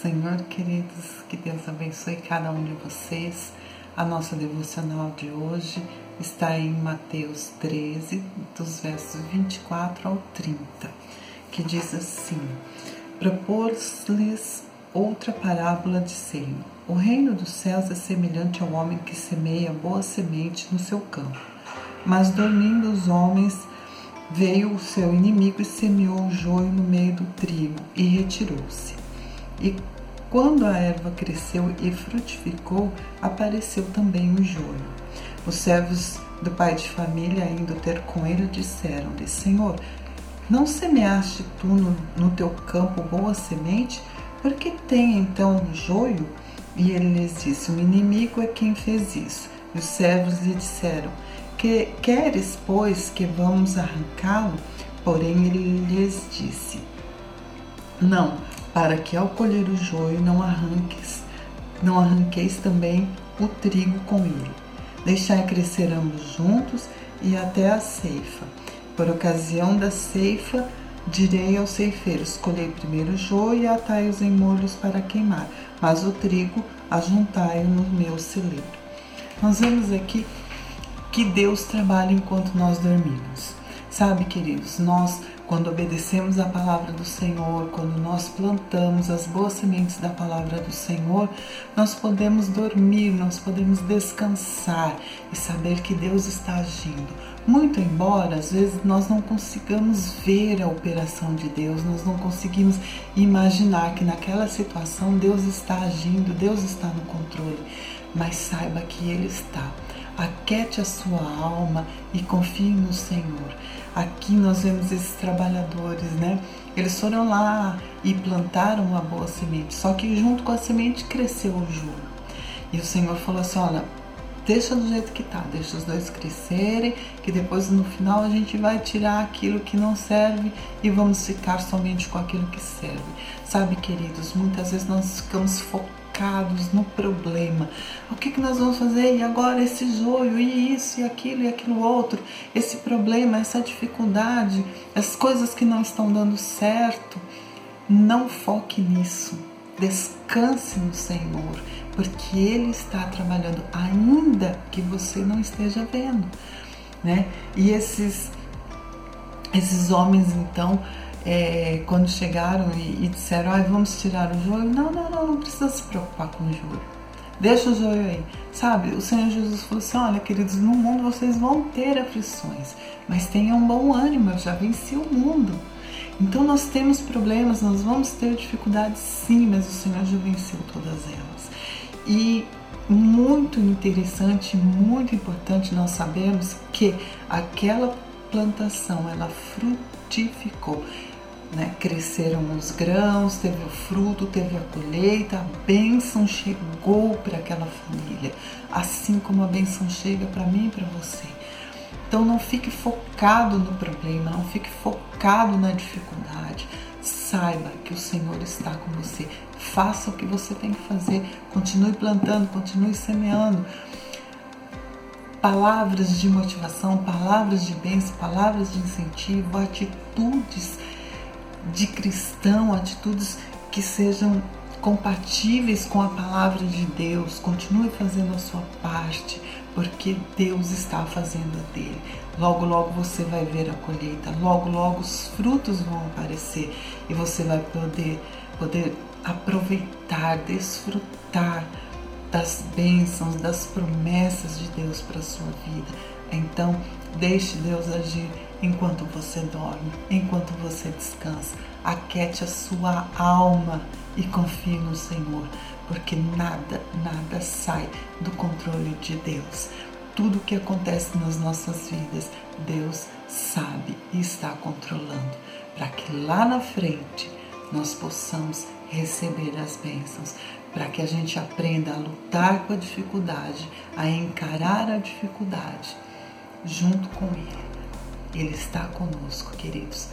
Senhor, queridos, que Deus abençoe cada um de vocês. A nossa devocional de hoje está em Mateus 13, dos versos 24 ao 30, que diz assim: Propôs-lhes outra parábola dizendo: O reino dos céus é semelhante ao homem que semeia boa semente no seu campo. Mas dormindo os homens, veio o seu inimigo e semeou o joio no meio do trigo e retirou-se. E quando a erva cresceu e frutificou, apareceu também o joio. Os servos do pai de família, indo ter com ele, disseram-lhe: Senhor, não semeaste tu no, no teu campo boa semente? Por que tem então joio? E ele lhes disse: O inimigo é quem fez isso. E os servos lhe disseram: que, Queres, pois, que vamos arrancá-lo? Porém, ele lhes disse: Não, para que ao colher o joio não arranques, não arranqueis também o trigo com ele. Deixai crescer ambos juntos e até a ceifa. Por ocasião da ceifa, direi aos ceifeiros: colhei primeiro o joio e atai-os em molhos para queimar, mas o trigo ajuntai-o no meu celeiro. Nós vemos aqui que Deus trabalha enquanto nós dormimos. Sabe, queridos, nós quando obedecemos a palavra do Senhor, quando nós plantamos as boas sementes da palavra do Senhor, nós podemos dormir, nós podemos descansar e saber que Deus está agindo. Muito embora às vezes nós não consigamos ver a operação de Deus, nós não conseguimos imaginar que naquela situação Deus está agindo, Deus está no controle, mas saiba que Ele está aquete a sua alma e confie no Senhor. Aqui nós vemos esses trabalhadores, né? Eles foram lá e plantaram uma boa semente, só que junto com a semente cresceu o joio. E o Senhor falou assim: olha, deixa do jeito que tá, deixa os dois crescerem, que depois no final a gente vai tirar aquilo que não serve e vamos ficar somente com aquilo que serve. Sabe, queridos, muitas vezes nós ficamos focados focados no problema. O que, que nós vamos fazer? E agora esse joio, e isso, e aquilo, e aquilo outro, esse problema, essa dificuldade, as coisas que não estão dando certo. Não foque nisso. Descanse no Senhor, porque Ele está trabalhando, ainda que você não esteja vendo. Né? E esses, esses homens, então, é, quando chegaram e, e disseram, ah, vamos tirar o joio, não, não, não, não precisa se preocupar com o joio. Deixa o joio aí. Sabe, o Senhor Jesus falou assim: olha, queridos, no mundo vocês vão ter aflições, mas tenham bom ânimo, eu já venci o mundo. Então nós temos problemas, nós vamos ter dificuldades sim, mas o Senhor já venceu todas elas. E muito interessante, muito importante nós sabemos que aquela plantação ela frutificou né? Cresceram os grãos, teve o fruto, teve a colheita, a bênção chegou para aquela família, assim como a bênção chega para mim e para você. Então não fique focado no problema, não fique focado na dificuldade. Saiba que o Senhor está com você. Faça o que você tem que fazer. Continue plantando, continue semeando. Palavras de motivação, palavras de bênção, palavras de incentivo, atitudes de cristão, atitudes que sejam compatíveis com a palavra de Deus. Continue fazendo a sua parte, porque Deus está fazendo a dele. Logo, logo você vai ver a colheita, logo, logo os frutos vão aparecer e você vai poder, poder aproveitar, desfrutar das bênçãos, das promessas de Deus para a sua vida. Então, deixe Deus agir enquanto você dorme, enquanto você descansa. Aquete a sua alma e confie no Senhor, porque nada, nada sai do controle de Deus. Tudo o que acontece nas nossas vidas, Deus sabe e está controlando, para que lá na frente nós possamos receber as bênçãos, para que a gente aprenda a lutar com a dificuldade, a encarar a dificuldade junto com Ele ele está conosco, queridos.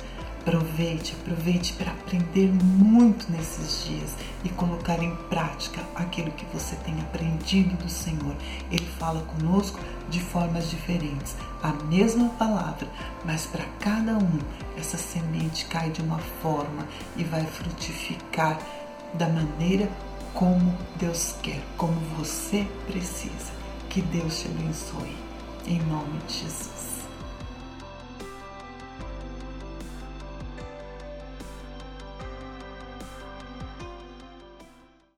Aproveite, aproveite para aprender muito nesses dias e colocar em prática aquilo que você tem aprendido do Senhor. Ele fala conosco de formas diferentes, a mesma palavra, mas para cada um essa semente cai de uma forma e vai frutificar da maneira como Deus quer, como você precisa. Que Deus te abençoe. Em nome de Jesus.